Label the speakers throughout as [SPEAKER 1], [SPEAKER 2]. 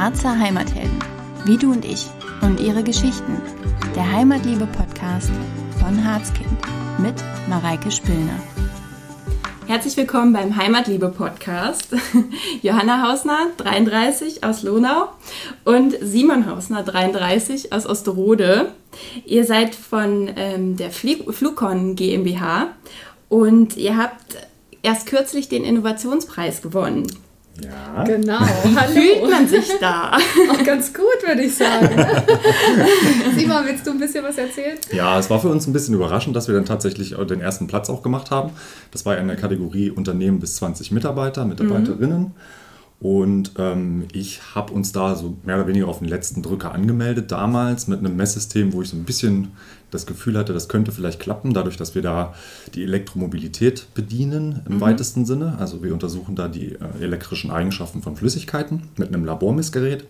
[SPEAKER 1] Harzer Heimathelden, wie du und ich und ihre Geschichten. Der Heimatliebe-Podcast von Harzkind mit Mareike Spillner.
[SPEAKER 2] Herzlich willkommen beim Heimatliebe-Podcast. Johanna Hausner, 33 aus Lonau und Simon Hausner, 33 aus Osterode. Ihr seid von ähm, der Flugcon GmbH und ihr habt erst kürzlich den Innovationspreis gewonnen.
[SPEAKER 3] Ja.
[SPEAKER 2] Genau. Hallo. Fühlt man sich da?
[SPEAKER 4] Auch ganz gut, würde ich sagen. Simon, willst du ein bisschen was erzählen?
[SPEAKER 3] Ja, es war für uns ein bisschen überraschend, dass wir dann tatsächlich den ersten Platz auch gemacht haben. Das war in der Kategorie Unternehmen bis 20 Mitarbeiter, Mitarbeiterinnen. Mhm. Und ähm, ich habe uns da so mehr oder weniger auf den letzten Drücker angemeldet, damals mit einem Messsystem, wo ich so ein bisschen das Gefühl hatte, das könnte vielleicht klappen, dadurch, dass wir da die Elektromobilität bedienen im mhm. weitesten Sinne. Also wir untersuchen da die äh, elektrischen Eigenschaften von Flüssigkeiten mit einem Labormessgerät.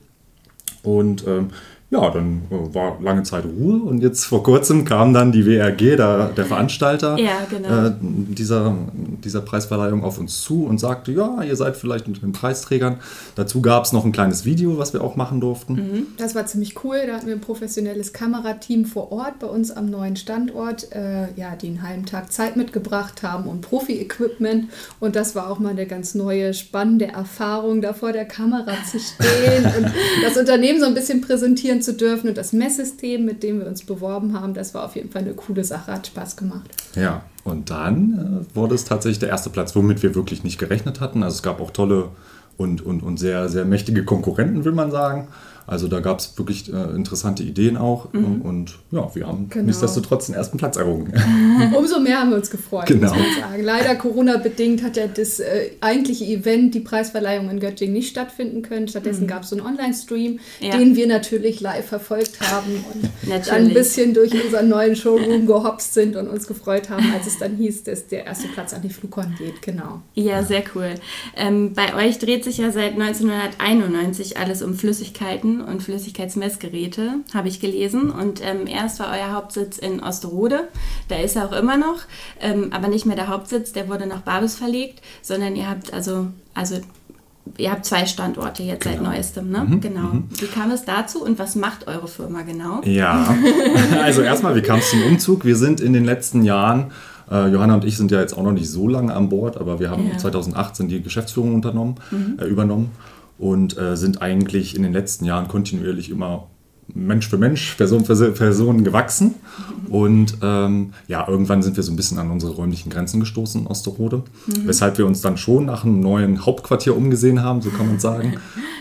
[SPEAKER 3] Und ähm, ja, dann äh, war lange Zeit Ruhe und jetzt vor kurzem kam dann die WRG, der, der Veranstalter
[SPEAKER 2] ja, genau.
[SPEAKER 3] äh, dieser, dieser Preisverleihung, auf uns zu und sagte, ja, ihr seid vielleicht unter den Preisträgern. Dazu gab es noch ein kleines Video, was wir auch machen durften.
[SPEAKER 4] Mhm. Das war ziemlich cool. Da hatten wir ein professionelles Kamerateam vor Ort bei uns am neuen Standort, äh, ja, die einen halben Tag Zeit mitgebracht haben und Profi-Equipment. Und das war auch mal eine ganz neue, spannende Erfahrung, da vor der Kamera zu stehen und das Unternehmen so ein bisschen präsentieren zu dürfen und das Messsystem, mit dem wir uns beworben haben, das war auf jeden Fall eine coole Sache, hat Spaß gemacht.
[SPEAKER 3] Ja, und dann äh, wurde es tatsächlich der erste Platz, womit wir wirklich nicht gerechnet hatten. Also es gab auch tolle und, und, und sehr, sehr mächtige Konkurrenten, will man sagen. Also da gab es wirklich äh, interessante Ideen auch. Mhm. Und ja, wir haben genau. nichtsdestotrotz den ersten Platz errungen.
[SPEAKER 4] Umso mehr haben wir uns gefreut, genau. muss man sagen. Leider Corona-bedingt hat ja das äh, eigentliche Event, die Preisverleihung in Göttingen, nicht stattfinden können. Stattdessen mhm. gab es so einen Online-Stream, ja. den wir natürlich live verfolgt haben und dann ein bisschen durch unseren neuen Showroom gehopst sind und uns gefreut haben, als es dann hieß, dass der erste Platz an die Flugcon geht. Genau.
[SPEAKER 2] Ja, sehr cool. Ähm, bei euch dreht sich ja seit 1991 alles um Flüssigkeiten und Flüssigkeitsmessgeräte, habe ich gelesen. Und ähm, erst war euer Hauptsitz in Osterode, da ist er auch immer noch, ähm, aber nicht mehr der Hauptsitz, der wurde nach Babis verlegt, sondern ihr habt also, also ihr habt zwei Standorte jetzt genau. seit neuestem, ne? Mhm. Genau. Mhm. Wie kam es dazu und was macht eure Firma genau?
[SPEAKER 3] Ja, also erstmal, wie kam es zum Umzug? Wir sind in den letzten Jahren äh, Johanna und ich sind ja jetzt auch noch nicht so lange an Bord, aber wir haben ja. 2018 die Geschäftsführung unternommen, mhm. äh, übernommen und äh, sind eigentlich in den letzten Jahren kontinuierlich immer Mensch für Mensch, Person für Person gewachsen. Und ähm, ja, irgendwann sind wir so ein bisschen an unsere räumlichen Grenzen gestoßen in Osterode, mhm. weshalb wir uns dann schon nach einem neuen Hauptquartier umgesehen haben, so kann man sagen.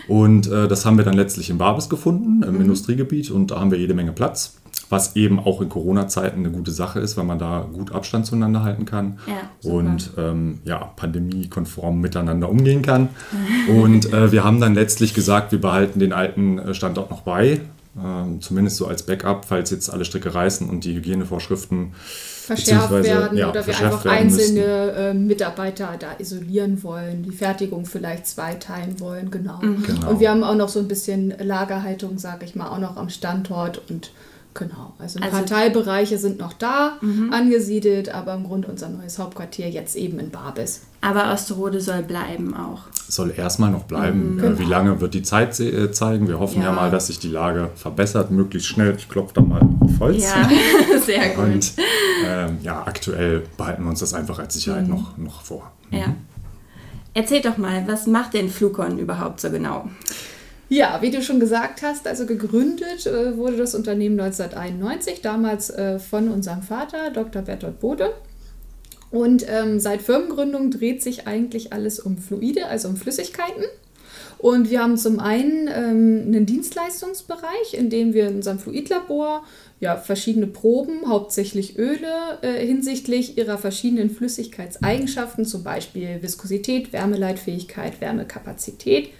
[SPEAKER 3] Und äh, das haben wir dann letztlich in Babis gefunden, im mhm. Industriegebiet, und da haben wir jede Menge Platz was eben auch in Corona-Zeiten eine gute Sache ist, weil man da gut Abstand zueinander halten kann ja, und ähm, ja, pandemiekonform miteinander umgehen kann. und äh, wir haben dann letztlich gesagt, wir behalten den alten äh, Standort noch bei, äh, zumindest so als Backup, falls jetzt alle Stricke reißen und die Hygienevorschriften
[SPEAKER 4] verschärft werden ja, oder wir einfach einzelne äh, Mitarbeiter da isolieren wollen, die Fertigung vielleicht zweiteilen wollen, genau. Mhm. genau. Und wir haben auch noch so ein bisschen Lagerhaltung, sage ich mal, auch noch am Standort und Genau, also, also Parteibereiche sind noch da mhm. angesiedelt, aber im Grunde unser neues Hauptquartier jetzt eben in Barbis.
[SPEAKER 2] Aber Osterode soll bleiben auch.
[SPEAKER 3] Soll erstmal noch bleiben. Mhm, genau. Wie lange wird die Zeit äh, zeigen? Wir hoffen ja. ja. mal, dass sich die Lage verbessert, möglichst schnell. Ich klopfe da mal auf Holz.
[SPEAKER 2] Ja, sehr gut.
[SPEAKER 3] Und ähm, ja, aktuell behalten wir uns das einfach als Sicherheit mhm. noch, noch vor.
[SPEAKER 2] Mhm. Ja. Erzählt doch mal, was macht denn Flugcon überhaupt so genau?
[SPEAKER 4] Ja, wie du schon gesagt hast, also gegründet äh, wurde das Unternehmen 1991, damals äh, von unserem Vater, Dr. Bertolt Bode. Und ähm, seit Firmengründung dreht sich eigentlich alles um Fluide, also um Flüssigkeiten. Und wir haben zum einen ähm, einen Dienstleistungsbereich, in dem wir in unserem Fluidlabor ja, verschiedene Proben, hauptsächlich Öle, äh, hinsichtlich ihrer verschiedenen Flüssigkeitseigenschaften, zum Beispiel Viskosität, Wärmeleitfähigkeit, Wärmekapazität,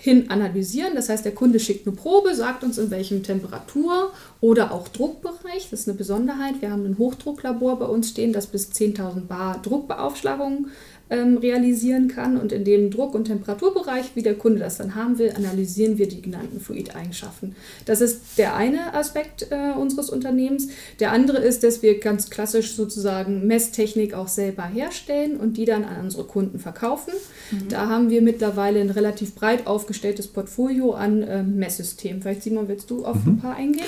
[SPEAKER 4] hin analysieren. Das heißt, der Kunde schickt eine Probe, sagt uns in welchem Temperatur oder auch Druckbereich. Das ist eine Besonderheit. Wir haben ein Hochdrucklabor bei uns stehen, das bis 10.000 Bar Druckbeaufschlagung ähm, realisieren kann. Und in dem Druck- und Temperaturbereich, wie der Kunde das dann haben will, analysieren wir die genannten Fluideigenschaften. Das ist der eine Aspekt äh, unseres Unternehmens. Der andere ist, dass wir ganz klassisch sozusagen Messtechnik auch selber herstellen und die dann an unsere Kunden verkaufen. Mhm. Da haben wir mittlerweile ein relativ breit aufgestelltes Portfolio an äh, Messsystemen. Vielleicht Simon, willst du auf mhm. ein paar eingehen?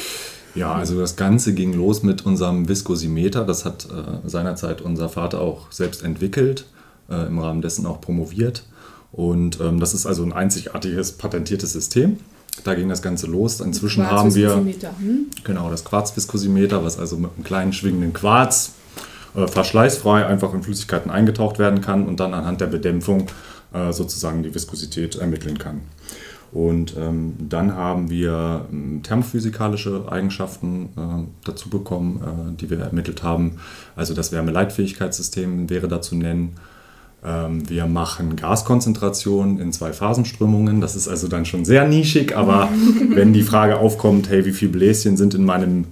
[SPEAKER 3] Ja, also das Ganze ging los mit unserem Viskosimeter. Das hat äh, seinerzeit unser Vater auch selbst entwickelt, äh, im Rahmen dessen auch promoviert. Und ähm, das ist also ein einzigartiges patentiertes System. Da ging das Ganze los. Inzwischen haben wir hm? genau das Quarzviskosimeter, was also mit einem kleinen schwingenden Quarz äh, verschleißfrei einfach in Flüssigkeiten eingetaucht werden kann und dann anhand der Bedämpfung äh, sozusagen die Viskosität ermitteln kann. Und ähm, dann haben wir ähm, thermophysikalische Eigenschaften äh, dazu bekommen, äh, die wir ermittelt haben. Also das Wärmeleitfähigkeitssystem wäre da zu nennen. Ähm, wir machen Gaskonzentration in zwei Phasenströmungen. Das ist also dann schon sehr nischig, aber wenn die Frage aufkommt, hey, wie viele Bläschen sind in meinem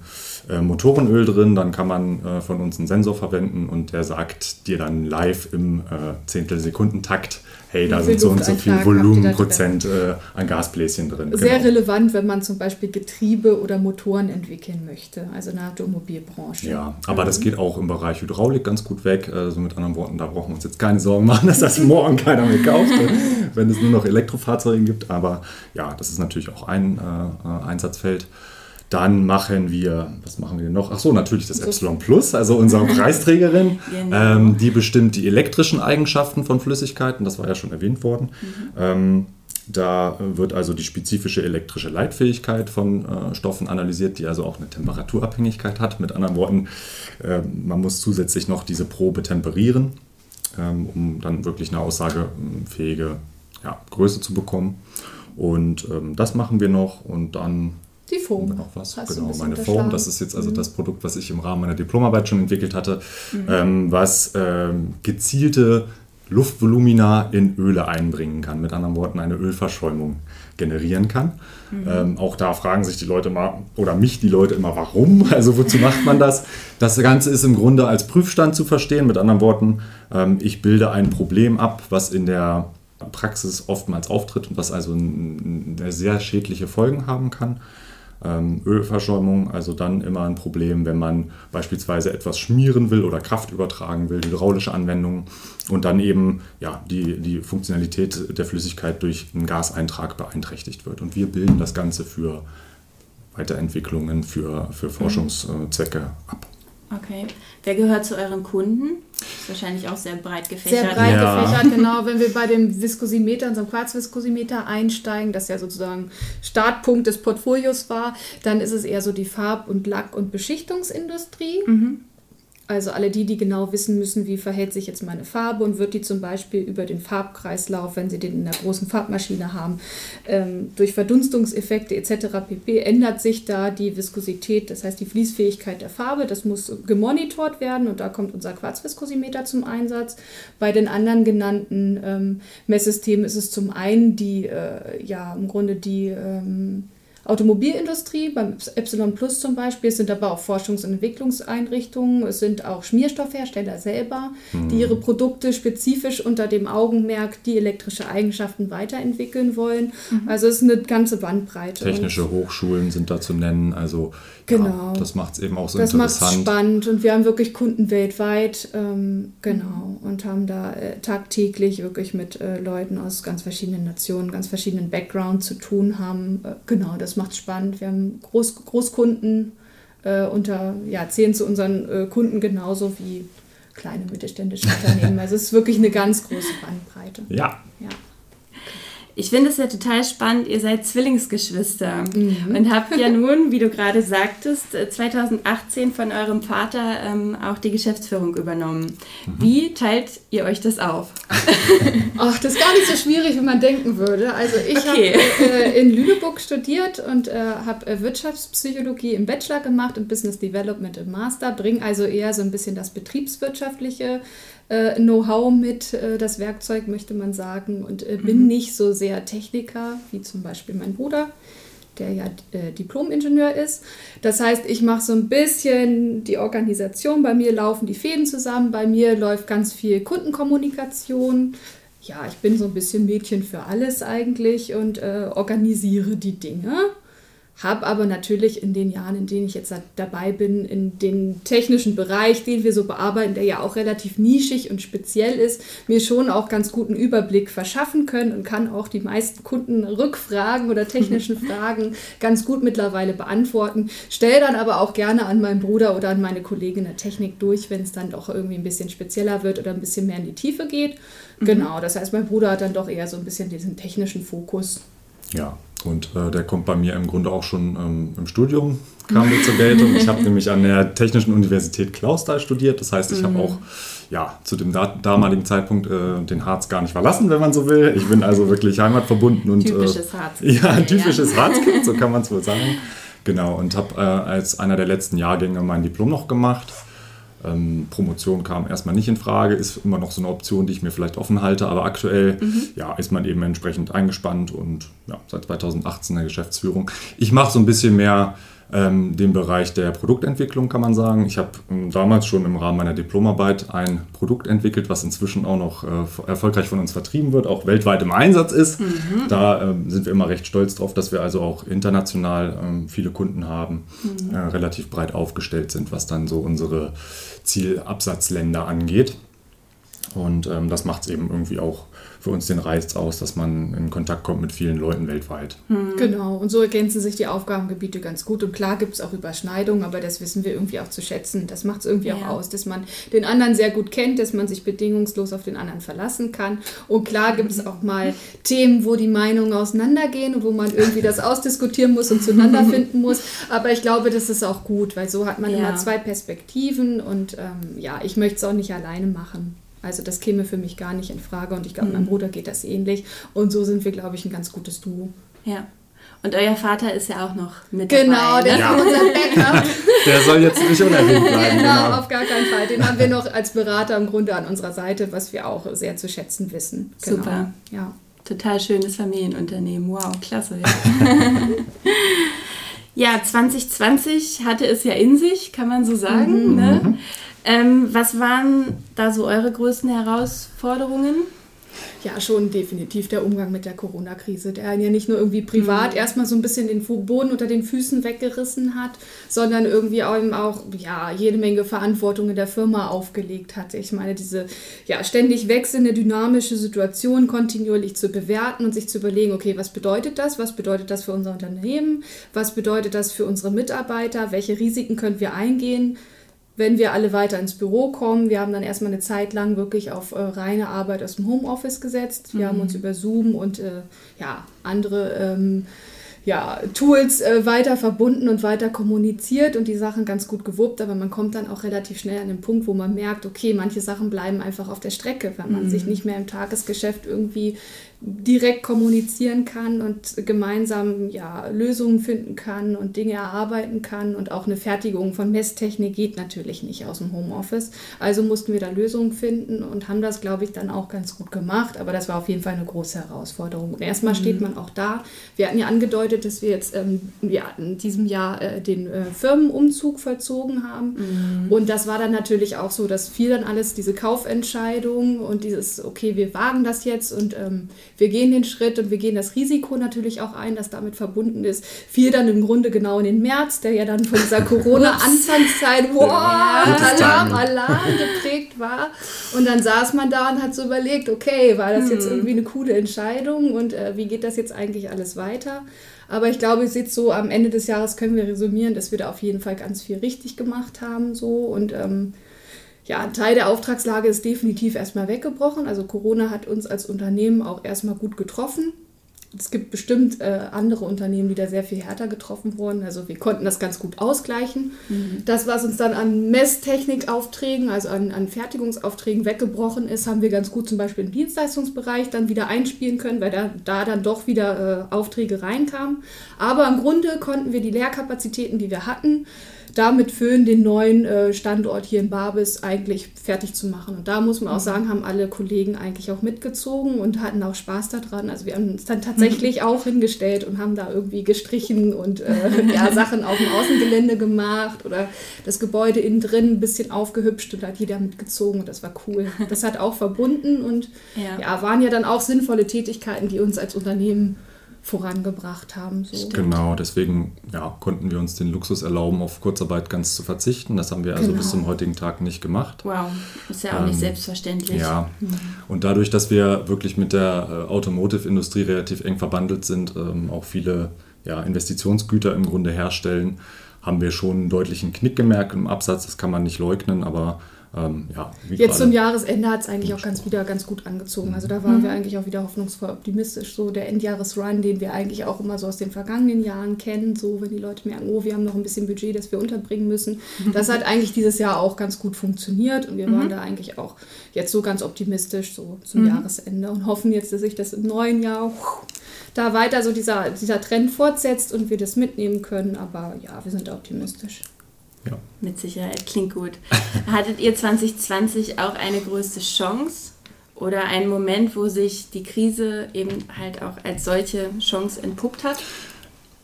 [SPEAKER 3] äh, Motorenöl drin, dann kann man äh, von uns einen Sensor verwenden und der sagt dir dann live im äh, Zehntelsekundentakt, hey, da sind so und so viel Volumenprozent äh, an Gasbläschen drin.
[SPEAKER 4] Sehr genau. relevant, wenn man zum Beispiel Getriebe oder Motoren entwickeln möchte, also in der Automobilbranche.
[SPEAKER 3] Ja, aber das geht auch im Bereich Hydraulik ganz gut weg. Also mit anderen Worten, da brauchen wir uns jetzt keine Sorgen machen, dass das morgen keiner mehr kauft, wenn es nur noch Elektrofahrzeuge gibt. Aber ja, das ist natürlich auch ein äh, Einsatzfeld. Dann machen wir, was machen wir noch? Ach so, natürlich das Epsilon Plus, also unsere Preisträgerin. genau. ähm, die bestimmt die elektrischen Eigenschaften von Flüssigkeiten, das war ja schon erwähnt worden. Mhm. Ähm, da wird also die spezifische elektrische Leitfähigkeit von äh, Stoffen analysiert, die also auch eine Temperaturabhängigkeit hat. Mit anderen Worten, äh, man muss zusätzlich noch diese Probe temperieren, ähm, um dann wirklich eine aussagefähige ja, Größe zu bekommen. Und ähm, das machen wir noch und dann
[SPEAKER 4] die Form.
[SPEAKER 3] Noch was? Hast genau, meine Form. Das ist jetzt also mhm. das Produkt, was ich im Rahmen meiner Diplomarbeit schon entwickelt hatte, mhm. ähm, was ähm, gezielte Luftvolumina in Öle einbringen kann. Mit anderen Worten, eine Ölverschäumung generieren kann. Mhm. Ähm, auch da fragen sich die Leute mal, oder mich die Leute immer, warum? Also wozu macht man das? Das Ganze ist im Grunde als Prüfstand zu verstehen. Mit anderen Worten, ähm, ich bilde ein Problem ab, was in der Praxis oftmals auftritt und was also sehr schädliche Folgen haben kann. Ähm, Ölverschäumung, also dann immer ein Problem, wenn man beispielsweise etwas schmieren will oder Kraft übertragen will, hydraulische Anwendungen und dann eben ja, die, die Funktionalität der Flüssigkeit durch einen Gaseintrag beeinträchtigt wird. Und wir bilden das Ganze für Weiterentwicklungen, für, für Forschungszwecke ab.
[SPEAKER 2] Okay. Wer gehört zu euren Kunden? Ist wahrscheinlich auch sehr breit gefächert.
[SPEAKER 4] Sehr breit ja. gefächert, genau. Wenn wir bei dem Viskosimeter, unserem Quarzviskosimeter einsteigen, das ja sozusagen Startpunkt des Portfolios war, dann ist es eher so die Farb- und Lack- und Beschichtungsindustrie. Mhm. Also alle die, die genau wissen müssen, wie verhält sich jetzt meine Farbe und wird die zum Beispiel über den Farbkreislauf, wenn sie den in der großen Farbmaschine haben, ähm, durch Verdunstungseffekte etc. pp. ändert sich da die Viskosität, das heißt die Fließfähigkeit der Farbe. Das muss gemonitort werden und da kommt unser Quarzviskosimeter zum Einsatz. Bei den anderen genannten ähm, Messsystemen ist es zum einen die, äh, ja, im Grunde die ähm, Automobilindustrie, beim Epsilon Plus zum Beispiel, es sind aber auch Forschungs- und Entwicklungseinrichtungen, es sind auch Schmierstoffhersteller selber, mhm. die ihre Produkte spezifisch unter dem Augenmerk die elektrische Eigenschaften weiterentwickeln wollen. Mhm. Also es ist eine ganze Bandbreite.
[SPEAKER 3] Technische Hochschulen sind da zu nennen, also genau. Ja, das macht es eben auch so
[SPEAKER 4] das
[SPEAKER 3] interessant.
[SPEAKER 4] Das macht spannend und wir haben wirklich Kunden weltweit, ähm, genau, und haben da äh, tagtäglich wirklich mit äh, Leuten aus ganz verschiedenen Nationen, ganz verschiedenen Backgrounds zu tun haben. Äh, genau, das macht spannend. Wir haben Groß, Großkunden äh, unter, ja, zählen zu unseren äh, Kunden genauso wie kleine mittelständische Unternehmen. Also es ist wirklich eine ganz große Bandbreite.
[SPEAKER 3] Ja.
[SPEAKER 4] ja.
[SPEAKER 2] Ich finde es ja total spannend, ihr seid Zwillingsgeschwister mhm. und habt ja nun, wie du gerade sagtest, 2018 von eurem Vater ähm, auch die Geschäftsführung übernommen. Mhm. Wie teilt ihr euch das auf?
[SPEAKER 4] Ach, das ist gar nicht so schwierig, wie man denken würde. Also ich okay. habe äh, in Lüneburg studiert und äh, habe äh, Wirtschaftspsychologie im Bachelor gemacht und Business Development im Master, bringe also eher so ein bisschen das betriebswirtschaftliche äh, Know-how mit, äh, das Werkzeug möchte man sagen, und äh, bin mhm. nicht so sehr Techniker wie zum Beispiel mein Bruder. der ja äh, Diplom-Ingenieur ist. Das heißt, ich mache so ein bisschen die Organisation. Bei mir laufen die Fäden zusammen. Bei mir läuft ganz viel Kundenkommunikation. Ja, ich bin so ein bisschen Mädchen für alles eigentlich und äh, organisiere die Dinge. Habe aber natürlich in den Jahren, in denen ich jetzt dabei bin, in den technischen Bereich, den wir so bearbeiten, der ja auch relativ nischig und speziell ist, mir schon auch ganz guten Überblick verschaffen können und kann auch die meisten Kundenrückfragen oder technischen Fragen ganz gut mittlerweile beantworten. Stelle dann aber auch gerne an meinen Bruder oder an meine Kollegin der Technik durch, wenn es dann doch irgendwie ein bisschen spezieller wird oder ein bisschen mehr in die Tiefe geht. Mhm. Genau, das heißt, mein Bruder hat dann doch eher so ein bisschen diesen technischen Fokus.
[SPEAKER 3] Ja, und äh, der kommt bei mir im Grunde auch schon ähm, im Studium, kam der zur Geltung. Ich habe nämlich an der Technischen Universität Klausthal studiert. Das heißt, ich habe mhm. auch ja, zu dem da damaligen Zeitpunkt äh, den Harz gar nicht verlassen, wenn man so will. Ich bin also wirklich heimatverbunden und.
[SPEAKER 2] Äh, typisches Harz.
[SPEAKER 3] Ja, typisches ja. Harzkind, so kann man es wohl sagen. Genau, und habe äh, als einer der letzten Jahrgänge mein Diplom noch gemacht ähm, Promotion kam erstmal nicht in Frage, ist immer noch so eine Option, die ich mir vielleicht offen halte, aber aktuell mhm. ja, ist man eben entsprechend eingespannt und ja, seit 2018 in der Geschäftsführung. Ich mache so ein bisschen mehr ähm, den Bereich der Produktentwicklung, kann man sagen. Ich habe ähm, damals schon im Rahmen meiner Diplomarbeit ein Produkt entwickelt, was inzwischen auch noch äh, erfolgreich von uns vertrieben wird, auch weltweit im Einsatz ist. Mhm. Da äh, sind wir immer recht stolz drauf, dass wir also auch international äh, viele Kunden haben, mhm. Äh, relativ breit aufgestellt sind, was dann so unsere Zielabsatzländer angeht. Und ähm, das macht es eben irgendwie auch für uns den Reiz aus, dass man in Kontakt kommt mit vielen Leuten weltweit.
[SPEAKER 4] Mhm. Genau, und so ergänzen sich die Aufgabengebiete ganz gut. Und klar gibt es auch Überschneidungen, aber das wissen wir irgendwie auch zu schätzen. Das macht es irgendwie ja. auch aus, dass man den anderen sehr gut kennt, dass man sich bedingungslos auf den anderen verlassen kann. Und klar gibt es auch mal Themen, wo die Meinungen auseinandergehen und wo man irgendwie das ausdiskutieren muss und zueinander finden muss. Aber ich glaube, das ist auch gut, weil so hat man ja. immer zwei Perspektiven und ähm, ja, ich möchte es auch nicht alleine machen. Also das käme für mich gar nicht in Frage und ich glaube, mhm. meinem Bruder geht das ähnlich. Und so sind wir, glaube ich, ein ganz gutes Duo.
[SPEAKER 2] Ja. Und euer Vater ist ja auch noch mit
[SPEAKER 4] genau,
[SPEAKER 2] dabei.
[SPEAKER 4] Genau, der ja. ist unser Backup.
[SPEAKER 3] Der soll jetzt nicht unerwähnt bleiben.
[SPEAKER 4] Genau, genau, auf gar keinen Fall. Den haben wir noch als Berater im Grunde an unserer Seite, was wir auch sehr zu schätzen wissen.
[SPEAKER 2] Genau. Super. Ja. Total schönes Familienunternehmen. Wow, klasse. Ja. ja, 2020 hatte es ja in sich, kann man so sagen. Mhm. Ne? Ähm, was waren da so eure größten Herausforderungen?
[SPEAKER 4] Ja, schon definitiv der Umgang mit der Corona-Krise, der ja nicht nur irgendwie privat mhm. erstmal so ein bisschen den Boden unter den Füßen weggerissen hat, sondern irgendwie auch, auch ja, jede Menge Verantwortung in der Firma aufgelegt hat. Ich meine, diese ja, ständig wechselnde dynamische Situation kontinuierlich zu bewerten und sich zu überlegen, okay, was bedeutet das? Was bedeutet das für unser Unternehmen? Was bedeutet das für unsere Mitarbeiter? Welche Risiken können wir eingehen? Wenn wir alle weiter ins Büro kommen. Wir haben dann erstmal eine Zeit lang wirklich auf äh, reine Arbeit aus dem Homeoffice gesetzt. Wir mhm. haben uns über Zoom und äh, ja, andere ähm, ja, Tools äh, weiter verbunden und weiter kommuniziert und die Sachen ganz gut gewuppt, aber man kommt dann auch relativ schnell an den Punkt, wo man merkt, okay, manche Sachen bleiben einfach auf der Strecke, weil man mhm. sich nicht mehr im Tagesgeschäft irgendwie direkt kommunizieren kann und gemeinsam ja, Lösungen finden kann und Dinge erarbeiten kann. Und auch eine Fertigung von Messtechnik geht natürlich nicht aus dem Homeoffice. Also mussten wir da Lösungen finden und haben das, glaube ich, dann auch ganz gut gemacht. Aber das war auf jeden Fall eine große Herausforderung. Und erstmal mhm. steht man auch da. Wir hatten ja angedeutet, dass wir jetzt ähm, ja, in diesem Jahr äh, den äh, Firmenumzug vollzogen haben. Mhm. Und das war dann natürlich auch so, dass fiel dann alles, diese Kaufentscheidung und dieses, okay, wir wagen das jetzt und ähm, wir gehen den Schritt und wir gehen das Risiko natürlich auch ein, das damit verbunden ist. Fiel dann im Grunde genau in den März, der ja dann von dieser Corona-Anfangszeit, wow, Alarm, Alarm geprägt war. Und dann saß man da und hat so überlegt, okay, war das jetzt hm. irgendwie eine coole Entscheidung und äh, wie geht das jetzt eigentlich alles weiter? Aber ich glaube, es jetzt so am Ende des Jahres können wir resümieren, dass wir da auf jeden Fall ganz viel richtig gemacht haben so und ähm, ja, ein Teil der Auftragslage ist definitiv erstmal weggebrochen. Also Corona hat uns als Unternehmen auch erstmal gut getroffen. Es gibt bestimmt äh, andere Unternehmen, die da sehr viel härter getroffen wurden. Also wir konnten das ganz gut ausgleichen. Mhm. Das, was uns dann an Messtechnikaufträgen, also an, an Fertigungsaufträgen weggebrochen ist, haben wir ganz gut zum Beispiel im Dienstleistungsbereich dann wieder einspielen können, weil da, da dann doch wieder äh, Aufträge reinkamen. Aber im Grunde konnten wir die Lehrkapazitäten, die wir hatten, damit Föhn den neuen äh, Standort hier in Babis eigentlich fertig zu machen. Und da muss man auch mhm. sagen, haben alle Kollegen eigentlich auch mitgezogen und hatten auch Spaß daran. Also wir haben uns dann tatsächlich mhm. auch hingestellt und haben da irgendwie gestrichen und äh, ja, Sachen auf dem Außengelände gemacht oder das Gebäude innen drin ein bisschen aufgehübscht und da hat jeder mitgezogen und das war cool. Das hat auch verbunden und ja. ja waren ja dann auch sinnvolle Tätigkeiten, die uns als Unternehmen vorangebracht haben.
[SPEAKER 3] So. Genau, deswegen ja, konnten wir uns den Luxus erlauben, auf Kurzarbeit ganz zu verzichten. Das haben wir also genau. bis zum heutigen Tag nicht gemacht.
[SPEAKER 2] Wow, ist ja auch ähm, nicht selbstverständlich.
[SPEAKER 3] Ja, mhm. und dadurch, dass wir wirklich mit der äh, Automotive-Industrie relativ eng verbandelt sind, ähm, auch viele ja, Investitionsgüter im Grunde herstellen, haben wir schon einen deutlichen Knick gemerkt im Absatz. Das kann man nicht leugnen, aber ähm, ja,
[SPEAKER 4] Jetzt zum Jahresende hat es eigentlich auch ganz wieder ganz gut angezogen. Also da waren mhm. wir eigentlich auch wieder hoffnungsvoll optimistisch. So der Endjahresrun, den wir eigentlich auch immer so aus den vergangenen Jahren kennen, so wenn die Leute merken, oh, wir haben noch ein bisschen Budget, das wir unterbringen müssen. Das hat eigentlich dieses Jahr auch ganz gut funktioniert und wir mhm. waren da eigentlich auch jetzt so ganz optimistisch so zum mhm. Jahresende und hoffen jetzt, dass sich das im neuen Jahr da weiter so dieser, dieser Trend fortsetzt und wir das mitnehmen können. Aber ja, wir sind optimistisch.
[SPEAKER 2] Ja. Mit Sicherheit, klingt gut. Hattet ihr 2020 auch eine größte Chance oder einen Moment, wo sich die Krise eben halt auch als solche Chance entpuppt hat?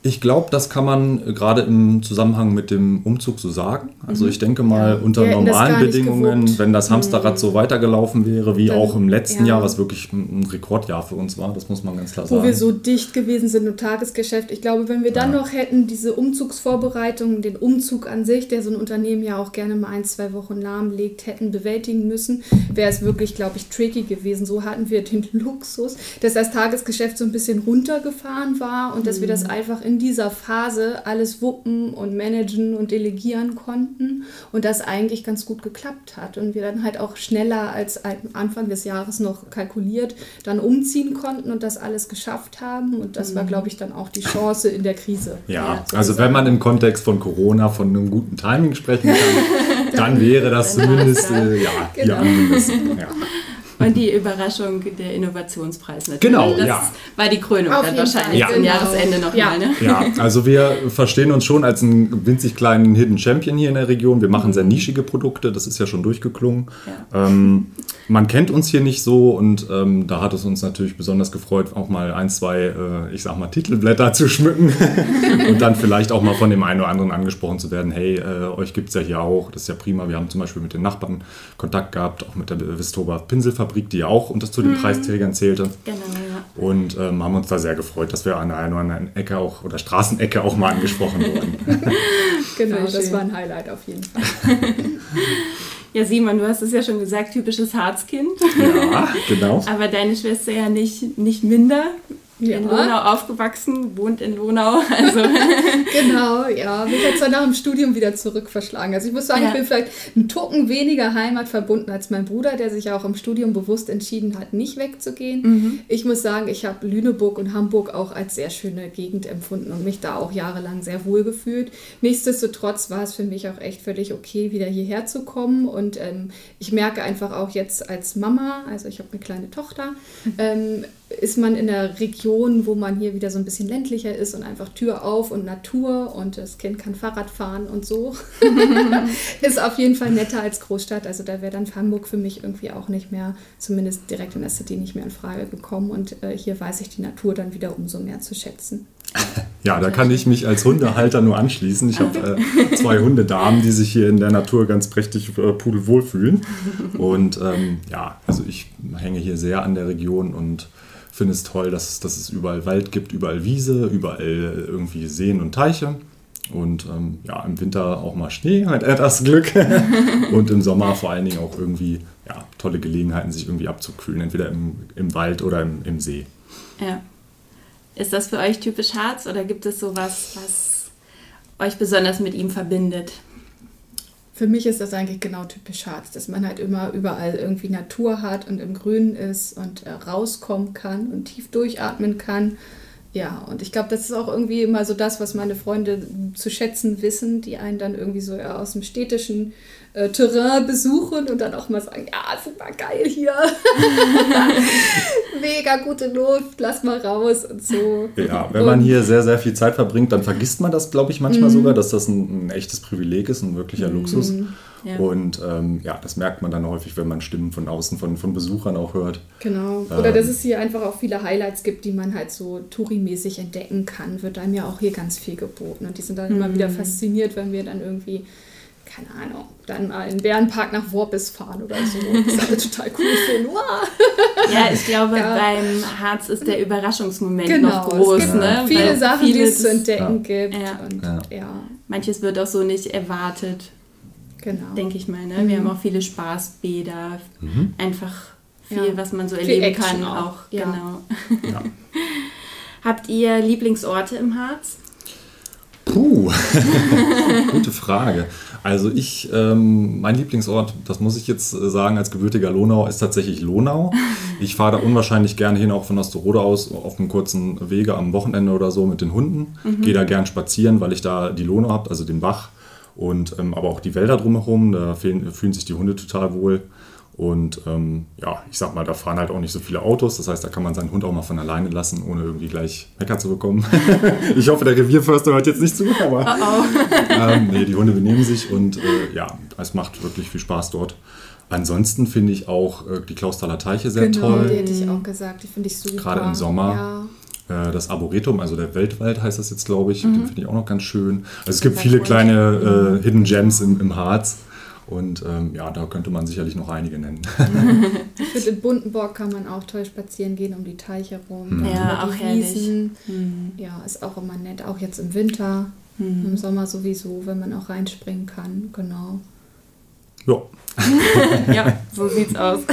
[SPEAKER 3] Ich glaube, das kann man gerade im Zusammenhang mit dem Umzug so sagen. Also mhm. ich denke mal, ja. unter normalen Bedingungen, wenn das Hamsterrad mhm. so weitergelaufen wäre wie Dann, auch im letzten ja. Jahr, was wirklich ein Rekordjahr für uns war, das muss man ganz klar sagen.
[SPEAKER 4] Wo wir so dicht gewesen sind im Tagesgeschäft. Ich glaube, wenn wir dann ja. noch hätten diese Umzugsvorbereitungen, den Umzug an sich, der so ein Unternehmen ja auch gerne mal ein, zwei Wochen lahmlegt, hätten bewältigen müssen, wäre es wirklich, glaube ich, tricky gewesen. So hatten wir den Luxus, dass das Tagesgeschäft so ein bisschen runtergefahren war und dass wir das mhm. einfach in dieser Phase alles wuppen und managen und delegieren konnten und das eigentlich ganz gut geklappt hat und wir dann halt auch schneller als Anfang des Jahres noch kalkuliert dann umziehen konnten und das alles geschafft haben und das war mhm. glaube ich dann auch die Chance in der Krise.
[SPEAKER 3] Ja, ja also wenn man im Kontext von Corona von einem guten Timing sprechen kann, dann wäre das zumindest äh, ja, genau. hier angemessen. Ja.
[SPEAKER 2] Und die Überraschung der Innovationspreis natürlich.
[SPEAKER 3] Genau,
[SPEAKER 2] das
[SPEAKER 3] ja.
[SPEAKER 2] war die Krönung Auf dann wahrscheinlich ja. zum genau. Jahresende nochmal.
[SPEAKER 3] Ja.
[SPEAKER 2] Ne?
[SPEAKER 3] ja, also wir verstehen uns schon als einen winzig kleinen Hidden Champion hier in der Region. Wir machen mhm. sehr nischige Produkte, das ist ja schon durchgeklungen. Ja. Ähm, man kennt uns hier nicht so und ähm, da hat es uns natürlich besonders gefreut, auch mal ein, zwei, äh, ich sag mal, Titelblätter zu schmücken und dann vielleicht auch mal von dem einen oder anderen angesprochen zu werden, hey, äh, euch gibt es ja hier auch, das ist ja prima. Wir haben zum Beispiel mit den Nachbarn Kontakt gehabt, auch mit der Vistoba Pinselfabrik Fabrik, die ja auch unter zu den mhm. Preisträgern zählte. Genau, ja. Und ähm, haben uns da sehr gefreut, dass wir an der einen oder anderen Ecke auch oder Straßenecke auch mal angesprochen wurden.
[SPEAKER 4] genau, das war ein Highlight auf jeden Fall.
[SPEAKER 2] Ja, Simon, du hast es ja schon gesagt, typisches Harzkind.
[SPEAKER 3] Ja, genau.
[SPEAKER 2] Aber deine Schwester ja nicht, nicht minder ja. in Lonau aufgewachsen, wohnt in Lonau. Also.
[SPEAKER 4] genau, ja. Mich hat zwar nach dem Studium wieder zurück verschlagen. Also ich muss sagen, ja. ich bin vielleicht ein Tucken weniger Heimat verbunden als mein Bruder, der sich auch im Studium bewusst entschieden hat, nicht wegzugehen. Mhm. Ich muss sagen, ich habe Lüneburg und Hamburg auch als sehr schöne Gegend empfunden und mich da auch jahrelang sehr wohl gefühlt. Nichtsdestotrotz war es für mich auch echt völlig okay, wieder hierher zu kommen. Und ähm, ich merke einfach auch jetzt als Mama, also ich habe eine kleine Tochter, ähm, ist man in der Region, wo man hier wieder so ein bisschen ländlicher ist und einfach Tür auf und Natur und das Kind kann Fahrrad fahren und so. ist auf jeden Fall netter als Großstadt. Also da wäre dann Hamburg für mich irgendwie auch nicht mehr, zumindest direkt in der City nicht mehr in Frage gekommen. Und äh, hier weiß ich die Natur dann wieder umso mehr zu schätzen.
[SPEAKER 3] Ja, da kann ich mich als Hundehalter nur anschließen. Ich habe äh, zwei Hundedamen, die sich hier in der Natur ganz prächtig äh, pudelwohl fühlen. Und ähm, ja, also ich hänge hier sehr an der Region und finde es toll, dass, dass es überall Wald gibt, überall Wiese, überall irgendwie Seen und Teiche. Und ähm, ja, im Winter auch mal Schnee, halt etwas Glück. und im Sommer vor allen Dingen auch irgendwie ja, tolle Gelegenheiten, sich irgendwie abzukühlen, entweder im, im Wald oder im, im See.
[SPEAKER 2] Ja. Ist das für euch typisch Harz oder gibt es sowas, was euch besonders mit ihm verbindet?
[SPEAKER 4] Für mich ist das eigentlich genau typisch Harz, dass man halt immer überall irgendwie Natur hat und im Grünen ist und äh, rauskommen kann und tief durchatmen kann. Ja, und ich glaube, das ist auch irgendwie immer so das, was meine Freunde zu schätzen wissen, die einen dann irgendwie so ja, aus dem städtischen äh, Terrain besuchen und dann auch mal sagen, ja, super geil hier. Mega gute Luft, lass mal raus und so.
[SPEAKER 3] Ja, wenn man hier sehr, sehr viel Zeit verbringt, dann vergisst man das, glaube ich, manchmal mm. sogar, dass das ein, ein, echtes Privileg ist, ein wirklicher mm. Luxus. Ja. Und ähm, ja, das merkt man dann häufig, wenn man Stimmen von außen, von, von Besuchern auch hört.
[SPEAKER 4] Genau. Oder ähm, dass es hier einfach auch viele Highlights gibt, die man halt so Touri-mäßig entdecken kann, wird einem ja auch hier ganz viel geboten. Und die sind dann mhm. immer wieder fasziniert, wenn wir dann irgendwie keine Ahnung, dann mal in den Bärenpark nach Worbis fahren oder so. Das ist alle total cool. Wow.
[SPEAKER 2] Ja, ich glaube, ja. beim Harz ist der Überraschungsmoment genau, noch groß. Es gibt
[SPEAKER 4] ne? viele Weil Sachen, die es zu entdecken ja. gibt. Ja. Und,
[SPEAKER 2] ja. Manches wird auch so nicht erwartet. Genau. Denke ich mal. Ne? Mhm. Wir haben auch viele Spaßbäder. Mhm. Einfach viel, was man so erleben kann. Auch. auch. Genau. Habt ihr Lieblingsorte im Harz?
[SPEAKER 3] Puh, gute Frage. Also ich, ähm, mein Lieblingsort, das muss ich jetzt äh, sagen, als gebürtiger Lonau, ist tatsächlich Lonau. Ich fahre da unwahrscheinlich gerne hin, auch von Osterode aus, auf einem kurzen Wege am Wochenende oder so mit den Hunden. Mhm. Gehe da gern spazieren, weil ich da die Lonau habe, also den Bach und ähm, aber auch die Wälder drumherum. Da fühlen, fühlen sich die Hunde total wohl. Und ähm, ja, ich sag mal, da fahren halt auch nicht so viele Autos. Das heißt, da kann man seinen Hund auch mal von alleine lassen, ohne irgendwie gleich Mecker zu bekommen. ich hoffe, der Revierförster hört jetzt nicht zu, aber oh oh. ähm, nee, die Hunde benehmen sich und äh, ja, es macht wirklich viel Spaß dort. Ansonsten finde ich auch äh, die Klausthaler Teiche sehr
[SPEAKER 4] genau,
[SPEAKER 3] toll.
[SPEAKER 4] Die hätte ich auch gesagt, die finde ich super.
[SPEAKER 3] Gerade im Sommer. Ja. Äh, das Arboretum, also der Weltwald heißt das jetzt, glaube ich, mhm. den finde ich auch noch ganz schön. Also es gibt viele kleine äh, Hidden Gems im, im Harz. Und ähm, ja, da könnte man sicherlich noch einige nennen.
[SPEAKER 4] ich finde, in Buntenborg kann man auch toll spazieren gehen um die Teiche rum.
[SPEAKER 2] Mhm. Ja, auch herrlich.
[SPEAKER 4] Mhm. Ja, ist auch immer nett. Auch jetzt im Winter, mhm. im Sommer sowieso, wenn man auch reinspringen kann. Genau.
[SPEAKER 3] Ja.
[SPEAKER 2] ja, so sieht's aus.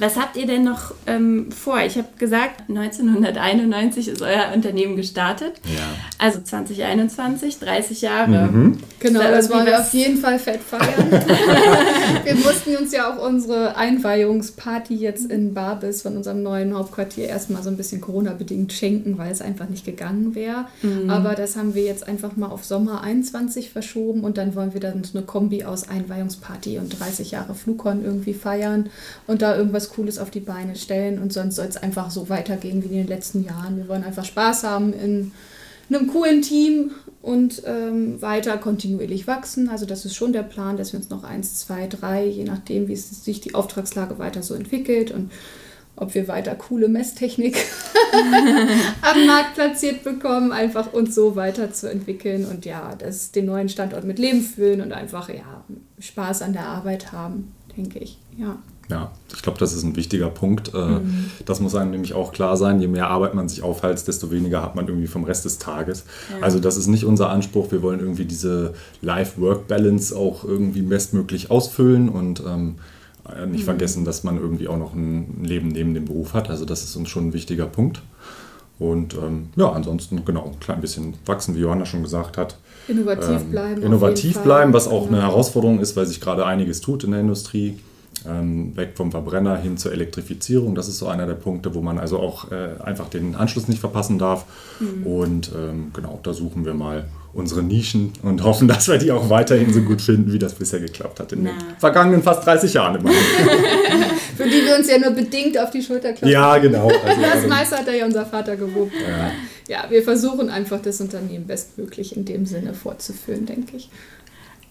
[SPEAKER 2] Was habt ihr denn noch ähm, vor? Ich habe gesagt, 1991 ist euer Unternehmen gestartet.
[SPEAKER 3] Ja.
[SPEAKER 2] Also 2021, 30 Jahre.
[SPEAKER 4] Mhm. Genau, da das wollen wir auf jeden Fall fett feiern. wir mussten uns ja auch unsere Einweihungsparty jetzt in Barbis von unserem neuen Hauptquartier erstmal so ein bisschen Corona-bedingt schenken, weil es einfach nicht gegangen wäre. Mhm. Aber das haben wir jetzt einfach mal auf Sommer 21 verschoben und dann wollen wir dann so eine Kombi aus Einweihungsparty und 30 Jahre Flugkorn irgendwie feiern und da irgendwas Cooles auf die Beine stellen und sonst soll es einfach so weitergehen wie in den letzten Jahren. Wir wollen einfach Spaß haben in einem coolen Team und ähm, weiter kontinuierlich wachsen. Also das ist schon der Plan, dass wir uns noch eins, zwei, drei, je nachdem, wie sich die Auftragslage weiter so entwickelt und ob wir weiter coole Messtechnik am Markt platziert bekommen, einfach uns so weiterzuentwickeln und ja, das, den neuen Standort mit Leben füllen und einfach ja, Spaß an der Arbeit haben, denke ich. Ja.
[SPEAKER 3] Ja, ich glaube, das ist ein wichtiger Punkt. Äh, mhm. Das muss einem nämlich auch klar sein. Je mehr Arbeit man sich aufhält, desto weniger hat man irgendwie vom Rest des Tages. Ja. Also das ist nicht unser Anspruch. Wir wollen irgendwie diese Life-Work-Balance auch irgendwie bestmöglich ausfüllen und ähm, äh, nicht mhm. vergessen, dass man irgendwie auch noch ein Leben neben dem Beruf hat. Also das ist uns schon ein wichtiger Punkt. Und ähm, ja, ansonsten genau, ein klein bisschen wachsen, wie Johanna schon gesagt hat.
[SPEAKER 4] Innovativ ähm, bleiben.
[SPEAKER 3] Innovativ bleiben, was auch eine Herausforderung ist, weil sich gerade einiges tut in der Industrie ähm, weg vom Verbrenner hin zur Elektrifizierung. Das ist so einer der Punkte, wo man also auch äh, einfach den Anschluss nicht verpassen darf. Mhm. Und ähm, genau, da suchen wir mal unsere Nischen und hoffen, dass wir die auch weiterhin so gut finden, wie das bisher geklappt hat in Na. den vergangenen fast 30 Jahren. Immer.
[SPEAKER 4] Für die wir uns ja nur bedingt auf die Schulter klopfen.
[SPEAKER 3] Ja, genau.
[SPEAKER 4] Also, das meiste hat ja unser Vater gewobt. Ja. ja, wir versuchen einfach das Unternehmen bestmöglich in dem Sinne fortzuführen, denke ich.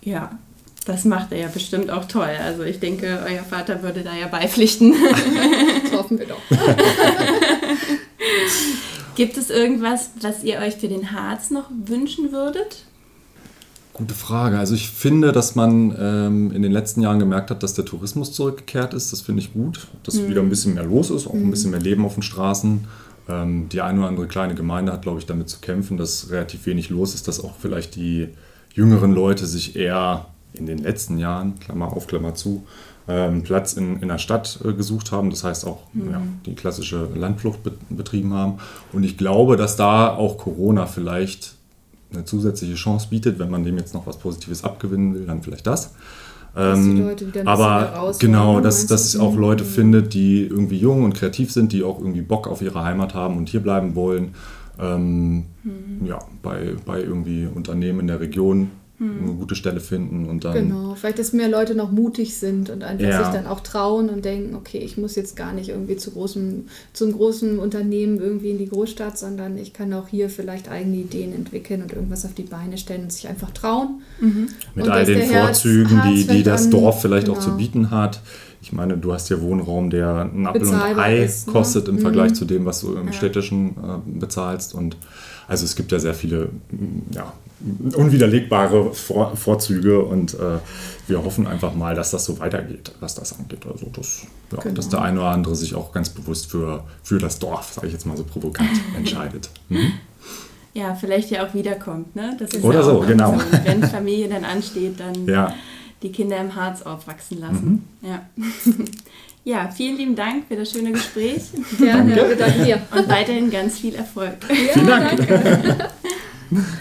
[SPEAKER 2] Ja, das macht er ja bestimmt auch toll. Also ich denke, euer Vater würde da ja beipflichten.
[SPEAKER 4] das hoffen wir doch.
[SPEAKER 2] Gibt es irgendwas, was ihr euch für den Harz noch wünschen würdet?
[SPEAKER 3] Gute Frage. Also ich finde, dass man ähm, in den letzten Jahren gemerkt hat, dass der Tourismus zurückgekehrt ist. Das finde ich gut, dass mhm. wieder ein bisschen mehr los ist, auch mhm. ein bisschen mehr Leben auf den Straßen. Ähm, die eine oder andere kleine Gemeinde hat, glaube ich, damit zu kämpfen, dass relativ wenig los ist, dass auch vielleicht die jüngeren Leute sich eher in den letzten Jahren, Klammer auf, Klammer zu, ähm, Platz in, in der Stadt äh, gesucht haben. Das heißt auch mhm. ja, die klassische Landflucht betrieben haben. Und ich glaube, dass da auch Corona vielleicht eine zusätzliche Chance bietet, wenn man dem jetzt noch was Positives abgewinnen will, dann vielleicht das. Ähm, aber genau, dass, dass es auch Leute mhm. findet, die irgendwie jung und kreativ sind, die auch irgendwie Bock auf ihre Heimat haben und hier bleiben wollen. Ähm, mhm. Ja, bei, bei irgendwie Unternehmen in der Region hm. eine gute Stelle finden und dann.
[SPEAKER 4] Genau, vielleicht, dass mehr Leute noch mutig sind und einfach ja. sich dann auch trauen und denken, okay, ich muss jetzt gar nicht irgendwie zu großem, zum großen Unternehmen irgendwie in die Großstadt, sondern ich kann auch hier vielleicht eigene Ideen entwickeln und irgendwas auf die Beine stellen und sich einfach trauen.
[SPEAKER 3] Mhm. Mit und all den Vorzügen, die, die das Dorf vielleicht genau. auch zu genau. bieten hat. Ich meine, du hast ja Wohnraum, der ein Apfel und Ei ist, ne? kostet im mhm. Vergleich zu dem, was du im ja. städtischen äh, bezahlst. Und also es gibt ja sehr viele ja, unwiderlegbare Vor Vorzüge und äh, wir hoffen einfach mal, dass das so weitergeht, was das angeht. Also das, ja, genau. dass der eine oder andere sich auch ganz bewusst für, für das Dorf, sage ich jetzt mal so provokant, entscheidet. Mhm.
[SPEAKER 2] Ja, vielleicht ja auch wiederkommt, ne?
[SPEAKER 3] oder
[SPEAKER 2] ja
[SPEAKER 3] so, genau.
[SPEAKER 2] So, wenn Familie dann ansteht, dann ja. die Kinder im Harz aufwachsen lassen. Mhm. Ja. Ja, vielen lieben Dank für das schöne Gespräch.
[SPEAKER 4] Gerne, ja, danke dir.
[SPEAKER 2] Und weiterhin ganz viel Erfolg.
[SPEAKER 3] Ja, vielen Dank. Danke.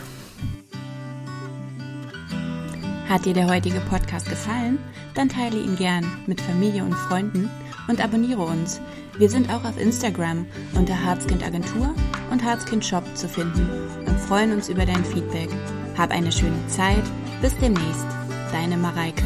[SPEAKER 1] Hat dir der heutige Podcast gefallen? Dann teile ihn gern mit Familie und Freunden und abonniere uns. Wir sind auch auf Instagram unter Harzkind Agentur und Harzkind Shop zu finden und freuen uns über dein Feedback. Hab eine schöne Zeit. Bis demnächst. Deine Mareike.